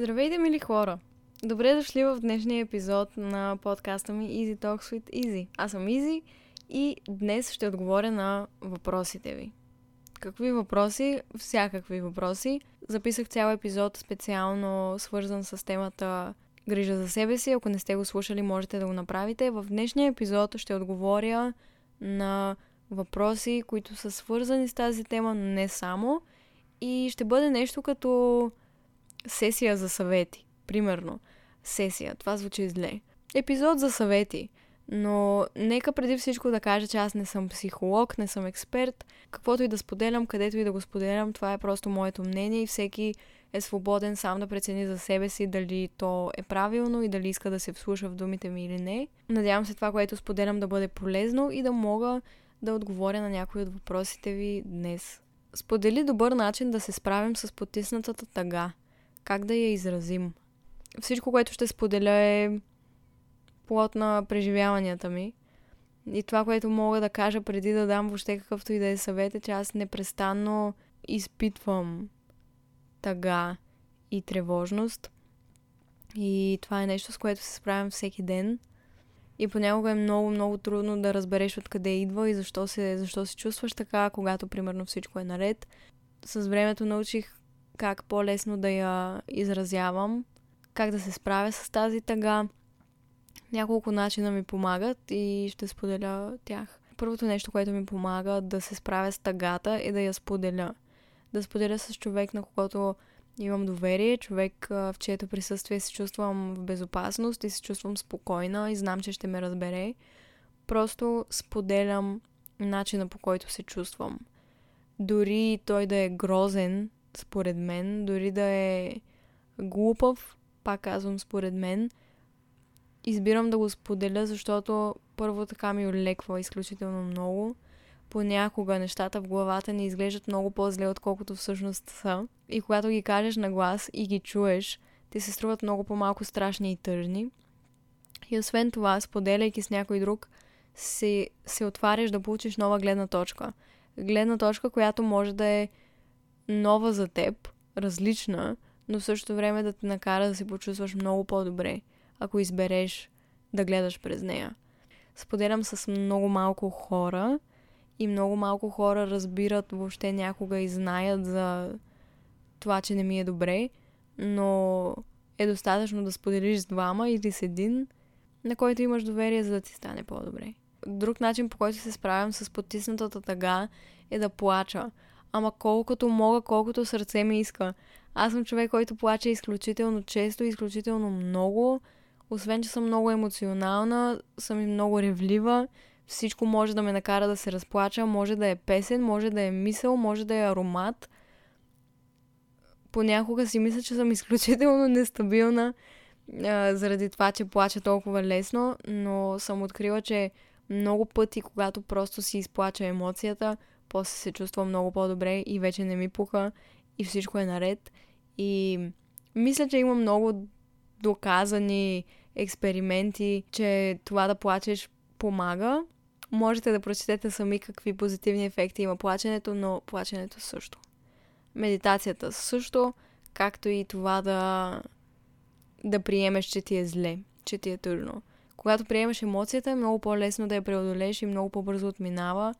Здравейте, мили хора! Добре дошли в днешния епизод на подкаста ми Easy Talks with Easy. Аз съм Изи и днес ще отговоря на въпросите ви. Какви въпроси? Всякакви въпроси. Записах цял епизод специално свързан с темата грижа за себе си. Ако не сте го слушали, можете да го направите. В днешния епизод ще отговоря на въпроси, които са свързани с тази тема, но не само. И ще бъде нещо като сесия за съвети. Примерно, сесия. Това звучи зле. Епизод за съвети. Но нека преди всичко да кажа, че аз не съм психолог, не съм експерт. Каквото и да споделям, където и да го споделям, това е просто моето мнение и всеки е свободен сам да прецени за себе си дали то е правилно и дали иска да се вслуша в думите ми или не. Надявам се това, което споделям да бъде полезно и да мога да отговоря на някои от въпросите ви днес. Сподели добър начин да се справим с потиснатата тъга. Как да я изразим? Всичко, което ще споделя е плод на преживяванията ми. И това, което мога да кажа преди да дам въобще какъвто и да е съвет, е, че аз непрестанно изпитвам тъга и тревожност. И това е нещо, с което се справям всеки ден. И понякога е много, много трудно да разбереш откъде идва и защо се, защо се чувстваш така, когато примерно всичко е наред. С времето научих как по-лесно да я изразявам, как да се справя с тази тъга. Няколко начина ми помагат и ще споделя тях. Първото нещо, което ми помага да се справя с тъгата е да я споделя. Да споделя с човек, на когото имам доверие, човек, в чието присъствие се чувствам в безопасност и се чувствам спокойна и знам, че ще ме разбере. Просто споделям начина по който се чувствам. Дори той да е грозен, според мен, дори да е глупав, пак казвам според мен, избирам да го споделя, защото първо така ми олеква изключително много. Понякога нещата в главата ни изглеждат много по-зле, отколкото всъщност са. И когато ги кажеш на глас и ги чуеш, те се струват много по-малко страшни и тъжни. И освен това, споделяйки с някой друг, се, се отваряш да получиш нова гледна точка. Гледна точка, която може да е нова за теб, различна, но в същото време да те накара да се почувстваш много по-добре, ако избереш да гледаш през нея. Споделям с много малко хора и много малко хора разбират въобще някога и знаят за това, че не ми е добре, но е достатъчно да споделиш с двама или с един, на който имаш доверие, за да ти стане по-добре. Друг начин, по който се справям с потиснатата тъга, е да плача ама колкото мога, колкото сърце ми иска. Аз съм човек, който плаче изключително често, изключително много. Освен, че съм много емоционална, съм и много ревлива. Всичко може да ме накара да се разплача. Може да е песен, може да е мисъл, може да е аромат. Понякога си мисля, че съм изключително нестабилна а, заради това, че плача толкова лесно, но съм открила, че много пъти, когато просто си изплача емоцията, после се чувствам много по-добре и вече не ми пуха и всичко е наред. И мисля, че има много доказани експерименти, че това да плачеш помага. Можете да прочетете сами какви позитивни ефекти има плаченето, но плаченето също. Медитацията също, както и това да, да приемеш, че ти е зле, че ти е тъжно. Когато приемаш емоцията, е много по-лесно да я преодолееш и много по-бързо отминава,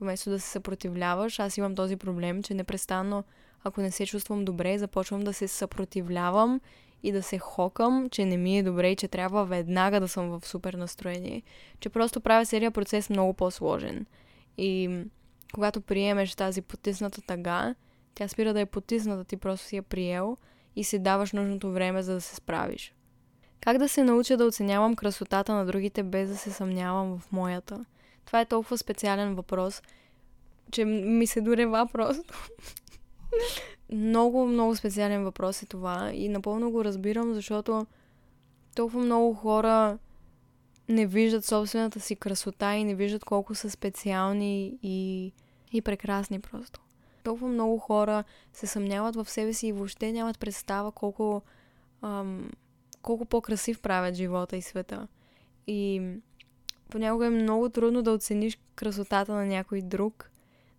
вместо да се съпротивляваш. Аз имам този проблем, че непрестанно, ако не се чувствам добре, започвам да се съпротивлявам и да се хокам, че не ми е добре и че трябва веднага да съм в супер настроение. Че просто правя целият процес много по-сложен. И когато приемеш тази потисната тъга, тя спира да е потисната, ти просто си я приел и си даваш нужното време, за да се справиш. Как да се науча да оценявам красотата на другите, без да се съмнявам в моята? Това е толкова специален въпрос, че ми се дорева просто. много, много специален въпрос е това и напълно го разбирам, защото толкова много хора не виждат собствената си красота и не виждат колко са специални и, и прекрасни просто. Толкова много хора се съмняват в себе си и въобще нямат представа колко, ам, колко по-красив правят живота и света. И понякога е много трудно да оцениш красотата на някой друг,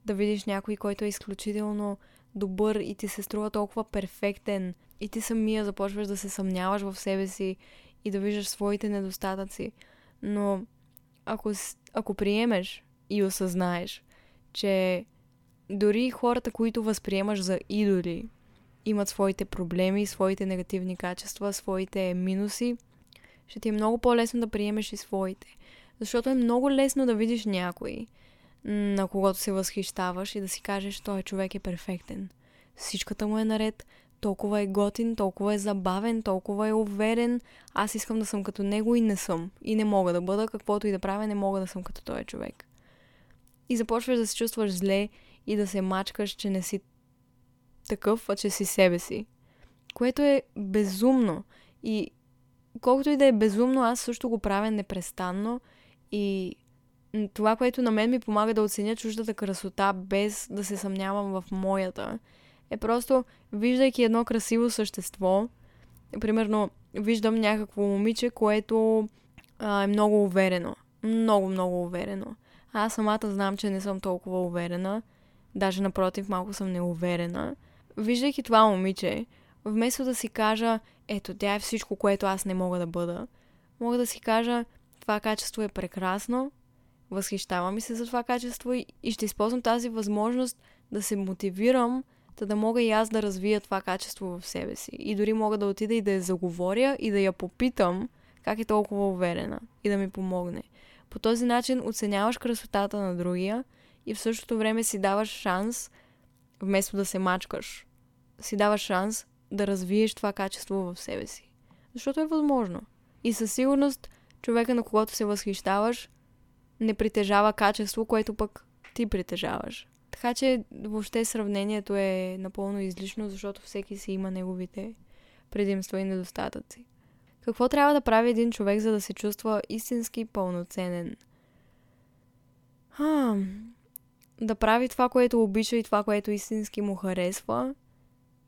да видиш някой, който е изключително добър и ти се струва толкова перфектен, и ти самия започваш да се съмняваш в себе си и да виждаш своите недостатъци. Но ако, ако приемеш и осъзнаеш, че дори хората, които възприемаш за идоли, имат своите проблеми, своите негативни качества, своите минуси, ще ти е много по-лесно да приемеш и своите. Защото е много лесно да видиш някой, на когото се възхищаваш и да си кажеш, той човек е перфектен. Всичката му е наред, толкова е готин, толкова е забавен, толкова е уверен. Аз искам да съм като него и не съм. И не мога да бъда, каквото и да правя, не мога да съм като този човек. И започваш да се чувстваш зле и да се мачкаш, че не си такъв, а че си себе си. Което е безумно. И колкото и да е безумно, аз също го правя непрестанно. И това, което на мен ми помага да оценя чуждата красота, без да се съмнявам в моята, е просто, виждайки едно красиво същество, примерно, виждам някакво момиче, което а, е много уверено. Много, много уверено. Аз самата знам, че не съм толкова уверена. Даже напротив, малко съм неуверена. Виждайки това момиче, вместо да си кажа, ето, тя е всичко, което аз не мога да бъда, мога да си кажа, това качество е прекрасно, възхищавам се за това качество и, и ще използвам тази възможност да се мотивирам, да, да мога и аз да развия това качество в себе си. И дори мога да отида и да я заговоря и да я попитам как е толкова уверена и да ми помогне. По този начин оценяваш красотата на другия и в същото време си даваш шанс, вместо да се мачкаш, си даваш шанс да развиеш това качество в себе си. Защото е възможно. И със сигурност човека, на когото се възхищаваш, не притежава качество, което пък ти притежаваш. Така че въобще сравнението е напълно излишно, защото всеки си има неговите предимства и недостатъци. Какво трябва да прави един човек, за да се чувства истински пълноценен? А, да прави това, което обича и това, което истински му харесва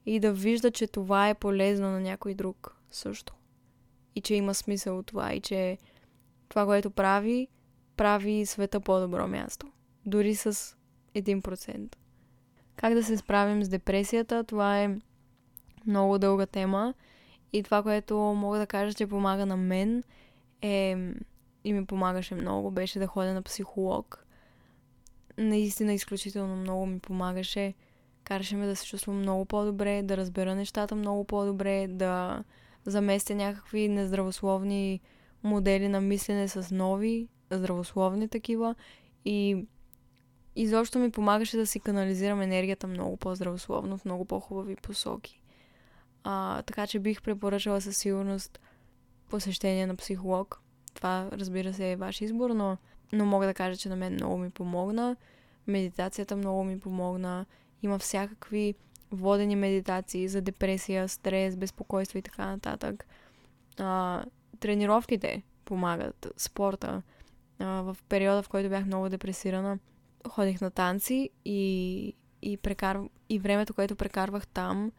и да вижда, че това е полезно на някой друг също. И че има смисъл от това и че това, което прави, прави света по-добро място. Дори с 1%. Как да се справим с депресията? Това е много дълга тема. И това, което мога да кажа, че помага на мен е и ми помагаше много, беше да ходя на психолог. Наистина изключително много ми помагаше. Караше ме да се чувствам много по-добре, да разбера нещата много по-добре, да заместя някакви нездравословни модели на мислене с нови, здравословни такива. И изобщо ми помагаше да си канализирам енергията много по-здравословно, в много по-хубави посоки. А, така че бих препоръчала със сигурност посещение на психолог. Това, разбира се, е ваш избор, но, но мога да кажа, че на мен много ми помогна. Медитацията много ми помогна. Има всякакви водени медитации за депресия, стрес, безпокойство и така нататък. А, тренировките помагат, спорта. А, в периода, в който бях много депресирана, ходих на танци и, и, прекар... и времето, което прекарвах там,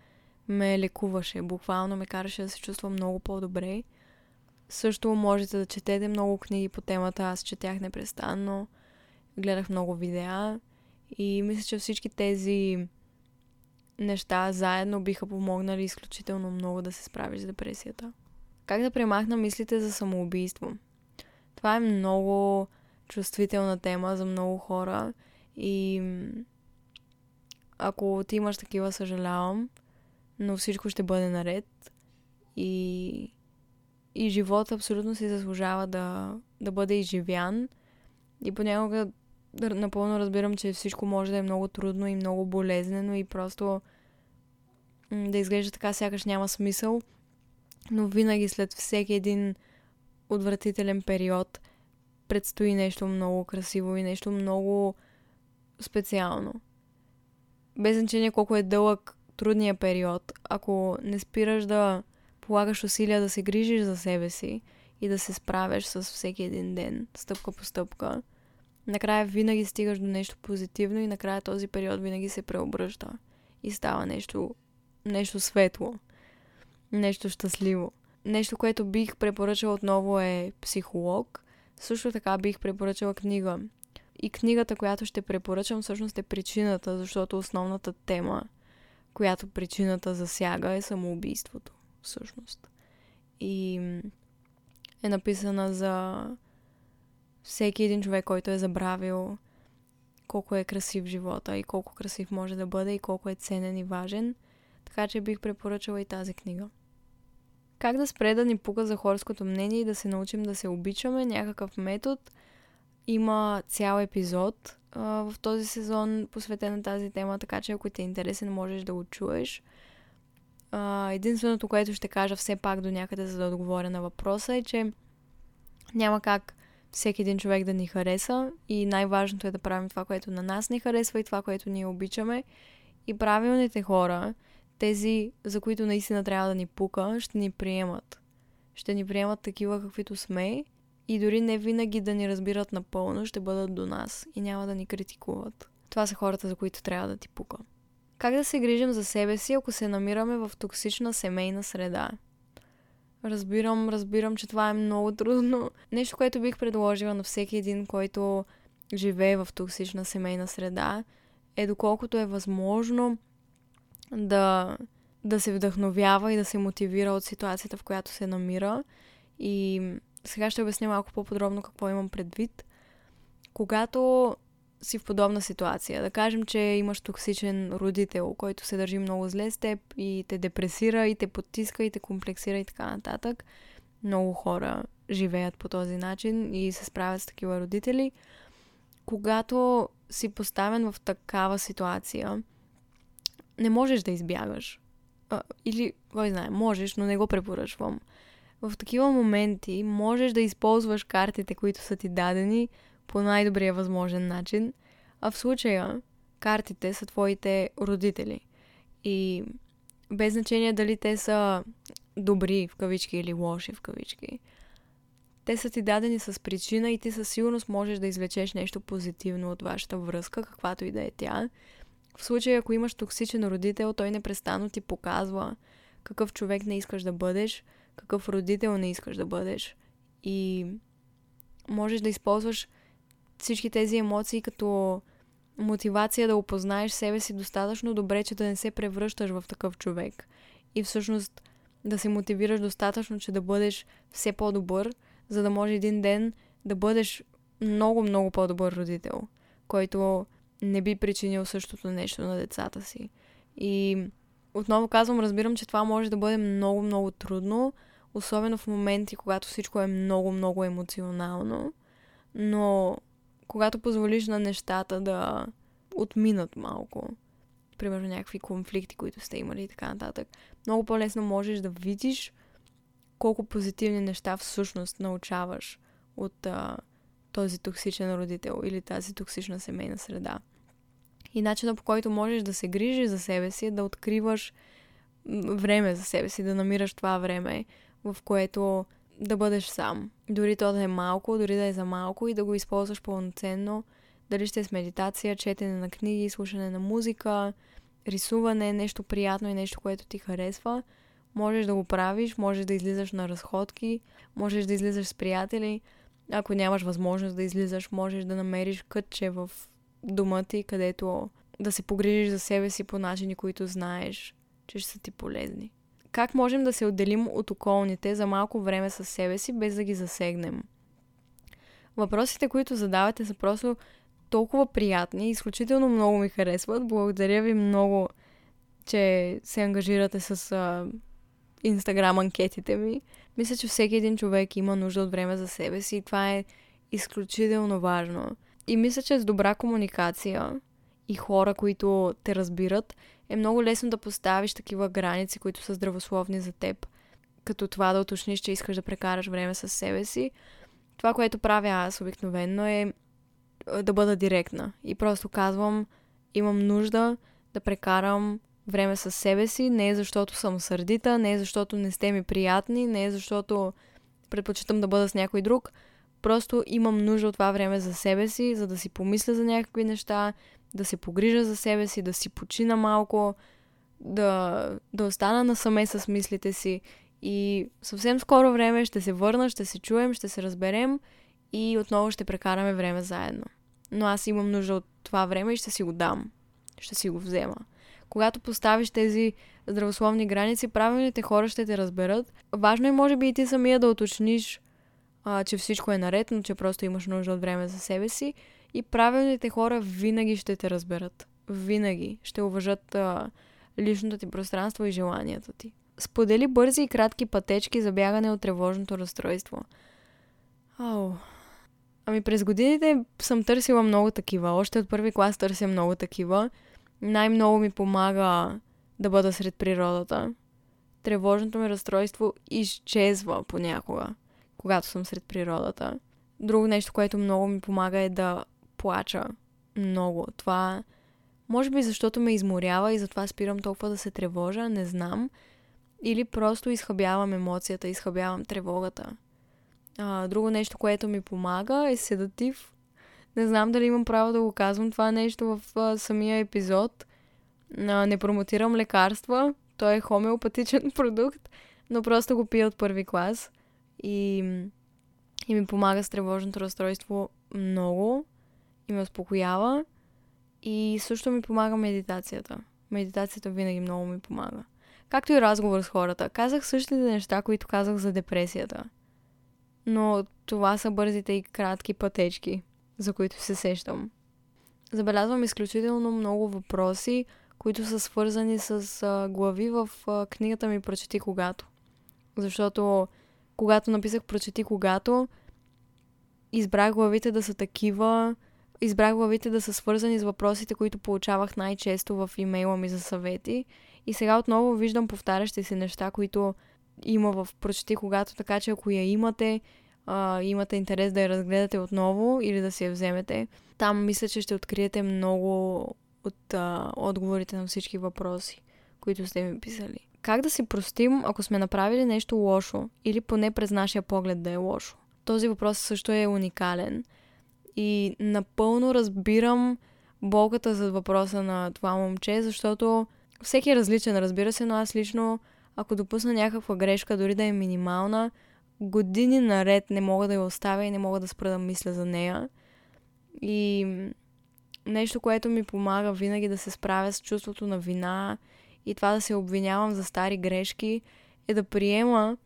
ме лекуваше. Буквално ме караше да се чувствам много по-добре. Също можете да четете много книги по темата. Аз четях непрестанно. Гледах много видеа. И мисля, че всички тези неща заедно биха помогнали изключително много да се справиш с депресията. Как да премахна мислите за самоубийство? Това е много чувствителна тема за много хора и ако ти имаш такива, съжалявам, но всичко ще бъде наред и, и живота абсолютно си заслужава да, да бъде изживян и понякога напълно разбирам, че всичко може да е много трудно и много болезнено и просто да изглежда така, сякаш няма смисъл, но винаги след всеки един отвратителен период предстои нещо много красиво и нещо много специално. Без значение колко е дълъг трудния период, ако не спираш да полагаш усилия да се грижиш за себе си и да се справяш с всеки един ден, стъпка по стъпка, накрая винаги стигаш до нещо позитивно и накрая този период винаги се преобръща и става нещо, нещо светло, нещо щастливо. Нещо, което бих препоръчала отново е психолог. Също така бих препоръчала книга. И книгата, която ще препоръчам, всъщност е причината, защото основната тема, която причината засяга е самоубийството, всъщност. И е написана за всеки един човек, който е забравил колко е красив живота и колко красив може да бъде и колко е ценен и важен. Така че бих препоръчала и тази книга. Как да спре да ни пука за хорското мнение и да се научим да се обичаме, някакъв метод. Има цял епизод а, в този сезон, посветен на тази тема, така че ако ти е интересен, можеш да го чуеш. А, единственото, което ще кажа все пак до някъде, за да отговоря на въпроса е, че няма как всеки един човек да ни хареса и най-важното е да правим това, което на нас ни харесва и това, което ние обичаме. И правилните хора, тези, за които наистина трябва да ни пука, ще ни приемат. Ще ни приемат такива, каквито сме и дори не винаги да ни разбират напълно, ще бъдат до нас и няма да ни критикуват. Това са хората, за които трябва да ти пука. Как да се грижим за себе си, ако се намираме в токсична семейна среда? Разбирам, разбирам, че това е много трудно. Нещо, което бих предложила на всеки един, който живее в токсична семейна среда, е доколкото е възможно да, да се вдъхновява и да се мотивира от ситуацията, в която се намира. И сега ще обясня малко по-подробно какво имам предвид. Когато си в подобна ситуация, да кажем, че имаш токсичен родител, който се държи много зле с теб и те депресира, и те потиска, и те комплексира и така нататък. Много хора живеят по този начин и се справят с такива родители. Когато си поставен в такава ситуация, не можеш да избягаш. А, или, кой знае, можеш, но не го препоръчвам. В такива моменти можеш да използваш картите, които са ти дадени по най-добрия възможен начин, а в случая картите са твоите родители. И без значение дали те са добри в кавички или лоши в кавички. Те са ти дадени с причина и ти със сигурност можеш да извлечеш нещо позитивно от вашата връзка, каквато и да е тя. В случай, ако имаш токсичен родител, той непрестанно ти показва какъв човек не искаш да бъдеш, какъв родител не искаш да бъдеш. И можеш да използваш всички тези емоции като мотивация да опознаеш себе си достатъчно добре, че да не се превръщаш в такъв човек. И всъщност да се мотивираш достатъчно, че да бъдеш все по-добър, за да може един ден да бъдеш много, много по-добър родител, който не би причинил същото нещо на децата си. И отново казвам, разбирам, че това може да бъде много, много трудно, особено в моменти, когато всичко е много, много емоционално, но когато позволиш на нещата да отминат малко, примерно някакви конфликти, които сте имали и така нататък, много по-лесно можеш да видиш колко позитивни неща всъщност научаваш от а, този токсичен родител или тази токсична семейна среда. И начинът по който можеш да се грижиш за себе си е да откриваш време за себе си, да намираш това време, в което да бъдеш сам. Дори то да е малко, дори да е за малко и да го използваш пълноценно. Дали ще е с медитация, четене на книги, слушане на музика, рисуване, нещо приятно и нещо, което ти харесва. Можеш да го правиш, можеш да излизаш на разходки, можеш да излизаш с приятели. Ако нямаш възможност да излизаш, можеш да намериш кътче в дома ти, където да се погрижиш за себе си по начини, които знаеш, че ще са ти полезни. Как можем да се отделим от околните за малко време със себе си, без да ги засегнем? Въпросите, които задавате, са просто толкова приятни и изключително много ми харесват. Благодаря ви много, че се ангажирате с инстаграм анкетите ми. Мисля, че всеки един човек има нужда от време за себе си и това е изключително важно. И мисля, че с добра комуникация и хора, които те разбират, е много лесно да поставиш такива граници, които са здравословни за теб. Като това да уточниш, че искаш да прекараш време с себе си. Това, което правя аз обикновено е да бъда директна. И просто казвам, имам нужда да прекарам време с себе си, не е защото съм сърдита, не е защото не сте ми приятни, не е защото предпочитам да бъда с някой друг. Просто имам нужда от това време за себе си, за да си помисля за някакви неща, да се погрижа за себе си, да си почина малко, да, да остана насаме с мислите си. И съвсем скоро време ще се върна, ще се чуем, ще се разберем и отново ще прекараме време заедно. Но аз имам нужда от това време и ще си го дам. Ще си го взема. Когато поставиш тези здравословни граници, правилните хора ще те разберат. Важно е, може би, и ти самия да уточниш, а, че всичко е наред, но че просто имаш нужда от време за себе си. И правилните хора винаги ще те разберат. Винаги ще уважат а, личното ти пространство и желанията ти. Сподели бързи и кратки пътечки за бягане от тревожното разстройство. Ау. Ами през годините съм търсила много такива. Още от първи клас търся много такива. Най-много ми помага да бъда сред природата. Тревожното ми разстройство изчезва понякога, когато съм сред природата. Друго нещо, което много ми помага е да плача. Много. Това може би защото ме изморява и затова спирам толкова да се тревожа, не знам. Или просто изхъбявам емоцията, изхъбявам тревогата. А, друго нещо, което ми помага е седатив. Не знам дали имам право да го казвам това нещо в а, самия епизод. А, не промотирам лекарства. Той е хомеопатичен продукт, но просто го пия от първи клас. И, и ми помага с тревожното разстройство много. И ме успокоява. И също ми помага медитацията. Медитацията винаги много ми помага. Както и разговор с хората. Казах същите неща, които казах за депресията. Но това са бързите и кратки пътечки, за които се сещам. Забелязвам изключително много въпроси, които са свързани с а, глави в а, книгата ми Прочети когато. Защото когато написах Прочети когато, избрах главите да са такива, избрах главите да са свързани с въпросите, които получавах най-често в имейла ми за съвети. И сега отново виждам повтарящи се неща, които има в Прочети когато, така че ако я имате, а, имате интерес да я разгледате отново или да си я вземете, там мисля, че ще откриете много от а, отговорите на всички въпроси, които сте ми писали. Как да си простим, ако сме направили нещо лошо или поне през нашия поглед да е лошо? Този въпрос също е уникален и напълно разбирам болката за въпроса на това момче, защото всеки е различен, разбира се, но аз лично, ако допусна някаква грешка, дори да е минимална, години наред не мога да я оставя и не мога да спра да мисля за нея. И нещо, което ми помага винаги да се справя с чувството на вина и това да се обвинявам за стари грешки, е да приема,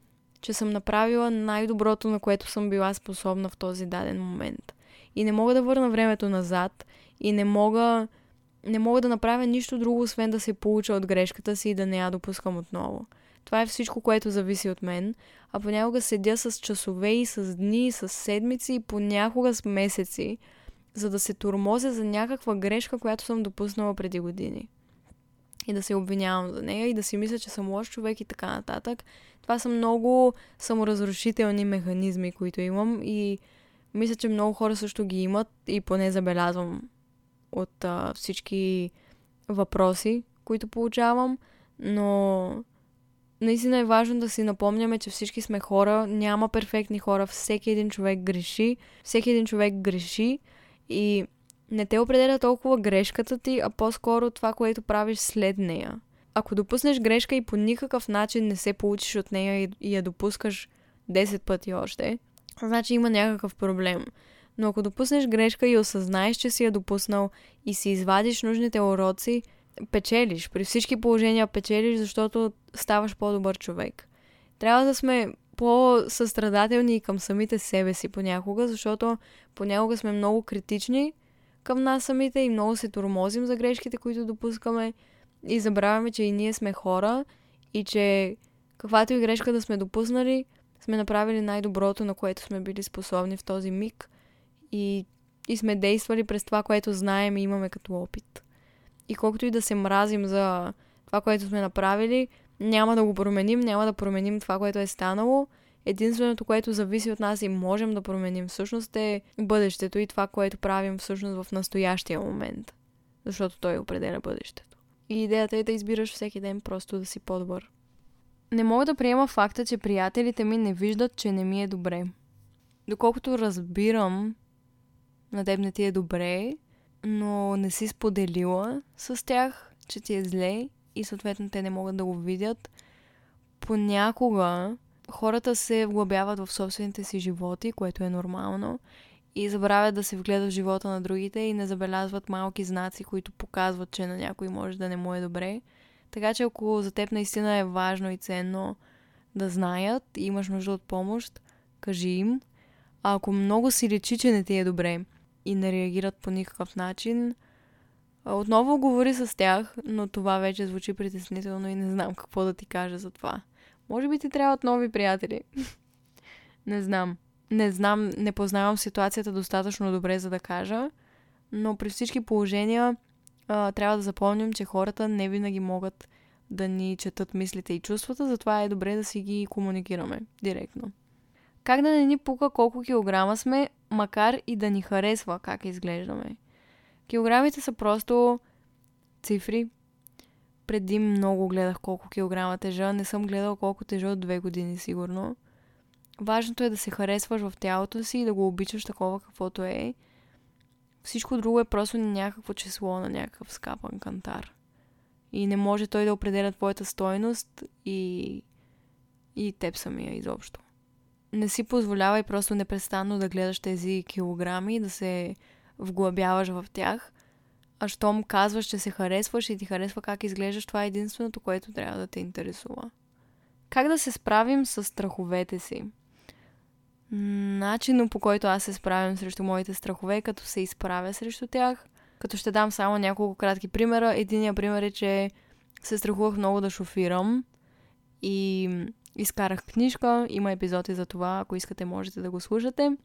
че съм направила най-доброто, на което съм била способна в този даден момент. И не мога да върна времето назад и не мога, не мога да направя нищо друго, освен да се получа от грешката си и да не я допускам отново. Това е всичко, което зависи от мен, а понякога седя с часове и с дни, и с седмици и понякога с месеци, за да се турмозя за някаква грешка, която съм допуснала преди години. И да се обвинявам за нея и да си мисля, че съм лош човек и така нататък. Това са много саморазрушителни механизми, които имам и мисля, че много хора също ги имат и поне забелязвам от а, всички въпроси, които получавам, но наистина е важно да си напомняме, че всички сме хора, няма перфектни хора, всеки един човек греши, всеки един човек греши и не те определя толкова грешката ти, а по-скоро това, което правиш след нея. Ако допуснеш грешка и по никакъв начин не се получиш от нея и, и я допускаш 10 пъти още, значи има някакъв проблем. Но ако допуснеш грешка и осъзнаеш, че си я допуснал и си извадиш нужните уроци, печелиш. При всички положения печелиш, защото ставаш по-добър човек. Трябва да сме по-състрадателни към самите себе си понякога, защото понякога сме много критични към нас самите и много се тормозим за грешките, които допускаме и забравяме, че и ние сме хора и че каквато и грешка да сме допуснали, сме направили най-доброто, на което сме били способни в този миг и, и сме действали през това, което знаем и имаме като опит. И колкото и да се мразим за това, което сме направили, няма да го променим, няма да променим това, което е станало. Единственото, което зависи от нас и можем да променим всъщност е бъдещето и това, което правим всъщност в настоящия момент. Защото той определя бъдещето. И идеята е да избираш всеки ден просто да си по-добър. Не мога да приема факта, че приятелите ми не виждат, че не ми е добре. Доколкото разбирам, на теб не ти е добре, но не си споделила с тях, че ти е зле и съответно те не могат да го видят. Понякога хората се вглъбяват в собствените си животи, което е нормално. и забравят да се вгледат в живота на другите и не забелязват малки знаци, които показват, че на някой може да не му е добре. Така че ако за теб наистина е важно и ценно да знаят и имаш нужда от помощ, кажи им. А ако много си речи, че не ти е добре и не реагират по никакъв начин, отново говори с тях, но това вече звучи притеснително и не знам какво да ти кажа за това. Може би ти трябват нови приятели. не знам. Не знам, не познавам ситуацията достатъчно добре, за да кажа, но при всички положения а, трябва да запомним, че хората не винаги могат да ни четат мислите и чувствата, затова е добре да си ги комуникираме директно. Как да не ни пука колко килограма сме, макар и да ни харесва как изглеждаме. Килограмите са просто цифри. Преди много гледах колко килограма тежа. Не съм гледал колко тежа от две години, сигурно. Важното е да се харесваш в тялото си и да го обичаш такова каквото е. Всичко друго е просто някакво число на някакъв скапан кантар. И не може той да определя твоята стойност и, и теб самия изобщо. Не си позволявай просто непрестанно да гледаш тези килограми, да се вглъбяваш в тях. А щом казваш, че се харесваш и ти харесва как изглеждаш, това е единственото, което трябва да те интересува. Как да се справим с страховете си? Начинът по който аз се справям срещу моите страхове, като се изправя срещу тях, като ще дам само няколко кратки примера. Единият пример е, че се страхувах много да шофирам и изкарах книжка. Има епизоди за това, ако искате можете да го слушате.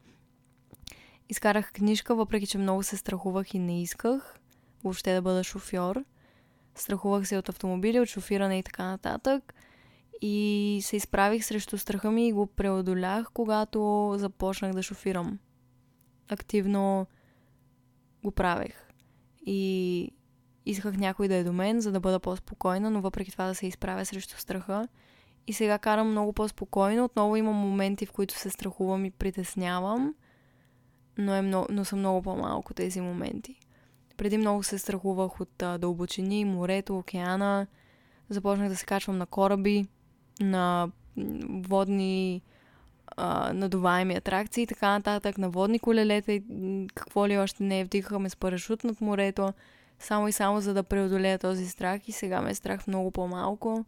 Изкарах книжка, въпреки че много се страхувах и не исках въобще да бъда шофьор. Страхувах се от автомобили, от шофиране и така нататък. И се изправих срещу страха ми и го преодолях, когато започнах да шофирам. Активно го правех. И исках някой да е до мен, за да бъда по-спокойна, но въпреки това да се изправя срещу страха. И сега карам много по-спокойно. Отново имам моменти, в които се страхувам и притеснявам, но, е много, но са много по-малко тези моменти. Преди много се страхувах от а, дълбочини, морето, океана. Започнах да се качвам на кораби, на водни а, надуваеми атракции и така нататък, на водни колелета и какво ли още не е. Вдихахме с парашут над морето, само и само за да преодолея този страх и сега ме е страх много по-малко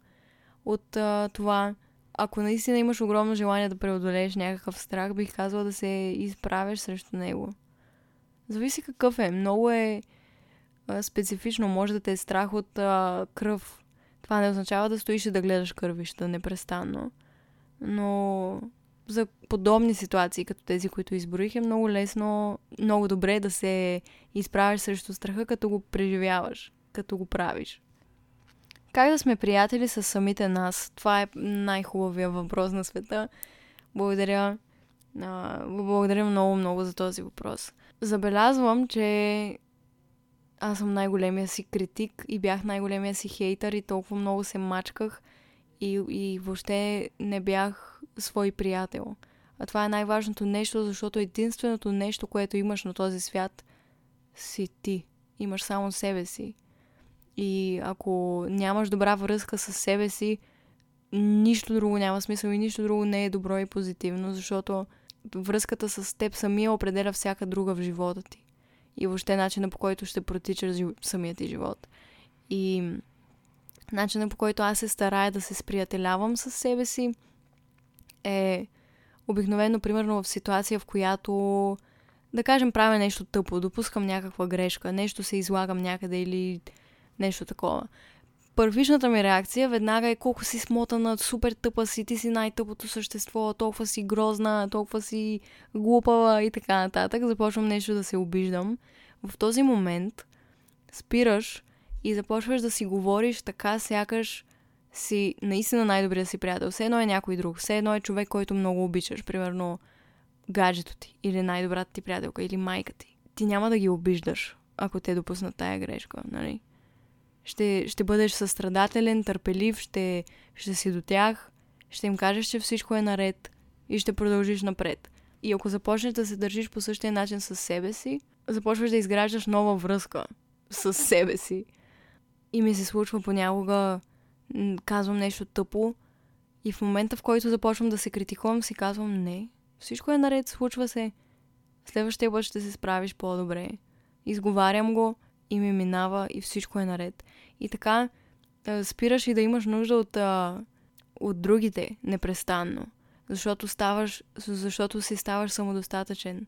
от а, това. Ако наистина имаш огромно желание да преодолееш някакъв страх, бих казала да се изправиш срещу него. Зависи какъв е. Много е а, специфично. Може да те е страх от а, кръв, това не означава да стоиш и да гледаш кървища непрестанно. Но за подобни ситуации, като тези, които изброих, е много лесно, много добре да се изправиш срещу страха, като го преживяваш, като го правиш. Как да сме приятели с самите нас? Това е най-хубавия въпрос на света. Благодаря. благодаря много, много за този въпрос. Забелязвам, че аз съм най-големия си критик и бях най-големия си хейтър и толкова много се мачках и, и въобще не бях свой приятел. А това е най-важното нещо, защото единственото нещо, което имаш на този свят, си ти. Имаш само себе си. И ако нямаш добра връзка с себе си, нищо друго няма смисъл и нищо друго не е добро и позитивно, защото връзката с теб самия определя всяка друга в живота ти и въобще начина по който ще протича самият ти живот. И начина по който аз се старая да се сприятелявам с себе си е обикновено, примерно в ситуация, в която да кажем правя нещо тъпо, допускам някаква грешка, нещо се излагам някъде или нещо такова. Първичната ми реакция веднага е колко си смотана, супер тъпа си, ти си най-тъпото същество, толкова си грозна, толкова си глупава и така нататък. Започвам нещо да се обиждам. В този момент спираш и започваш да си говориш така, сякаш си наистина най-добрият си приятел. Все едно е някой друг. Все едно е човек, който много обичаш. Примерно гаджето ти или най-добрата ти приятелка или майка ти. Ти няма да ги обиждаш, ако те допуснат тая грешка, нали? Ще, ще бъдеш състрадателен, търпелив, ще, ще си до тях, ще им кажеш, че всичко е наред и ще продължиш напред. И ако започнеш да се държиш по същия начин с себе си, започваш да изграждаш нова връзка с себе си. И ми се случва понякога, казвам нещо тъпо, и в момента, в който започвам да се критикувам, си казвам, не, всичко е наред, случва се. Следващия път ще се справиш по-добре. Изговарям го и ми минава и всичко е наред. И така спираш и да имаш нужда от, от другите непрестанно. Защото, ставаш, защото си ставаш самодостатъчен.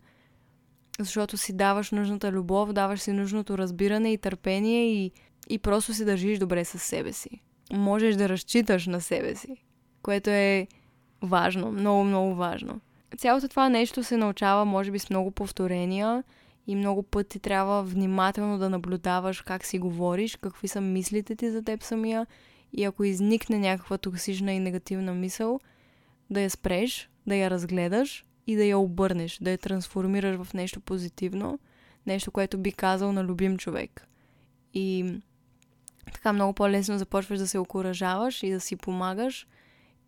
Защото си даваш нужната любов, даваш си нужното разбиране и търпение и, и просто си държиш добре със себе си. Можеш да разчиташ на себе си, което е важно, много, много важно. Цялото това нещо се научава, може би, с много повторения и много пъти трябва внимателно да наблюдаваш как си говориш, какви са мислите ти за теб самия и ако изникне някаква токсична и негативна мисъл, да я спреш, да я разгледаш и да я обърнеш, да я трансформираш в нещо позитивно, нещо, което би казал на любим човек. И така много по-лесно започваш да се окоръжаваш и да си помагаш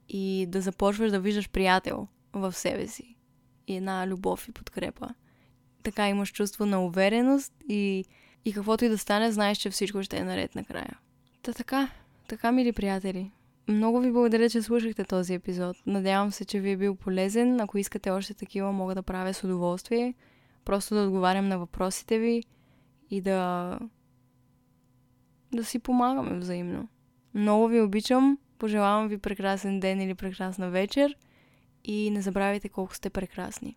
и да започваш да виждаш приятел в себе си и една любов и подкрепа. Така имаш чувство на увереност и, и каквото и да стане, знаеш, че всичко ще е наред накрая. Та така, така, мили приятели. Много ви благодаря, че слушахте този епизод. Надявам се, че ви е бил полезен. Ако искате още такива, мога да правя с удоволствие. Просто да отговарям на въпросите ви и да да си помагаме взаимно. Много ви обичам, пожелавам ви прекрасен ден или прекрасна вечер и не забравяйте колко сте прекрасни.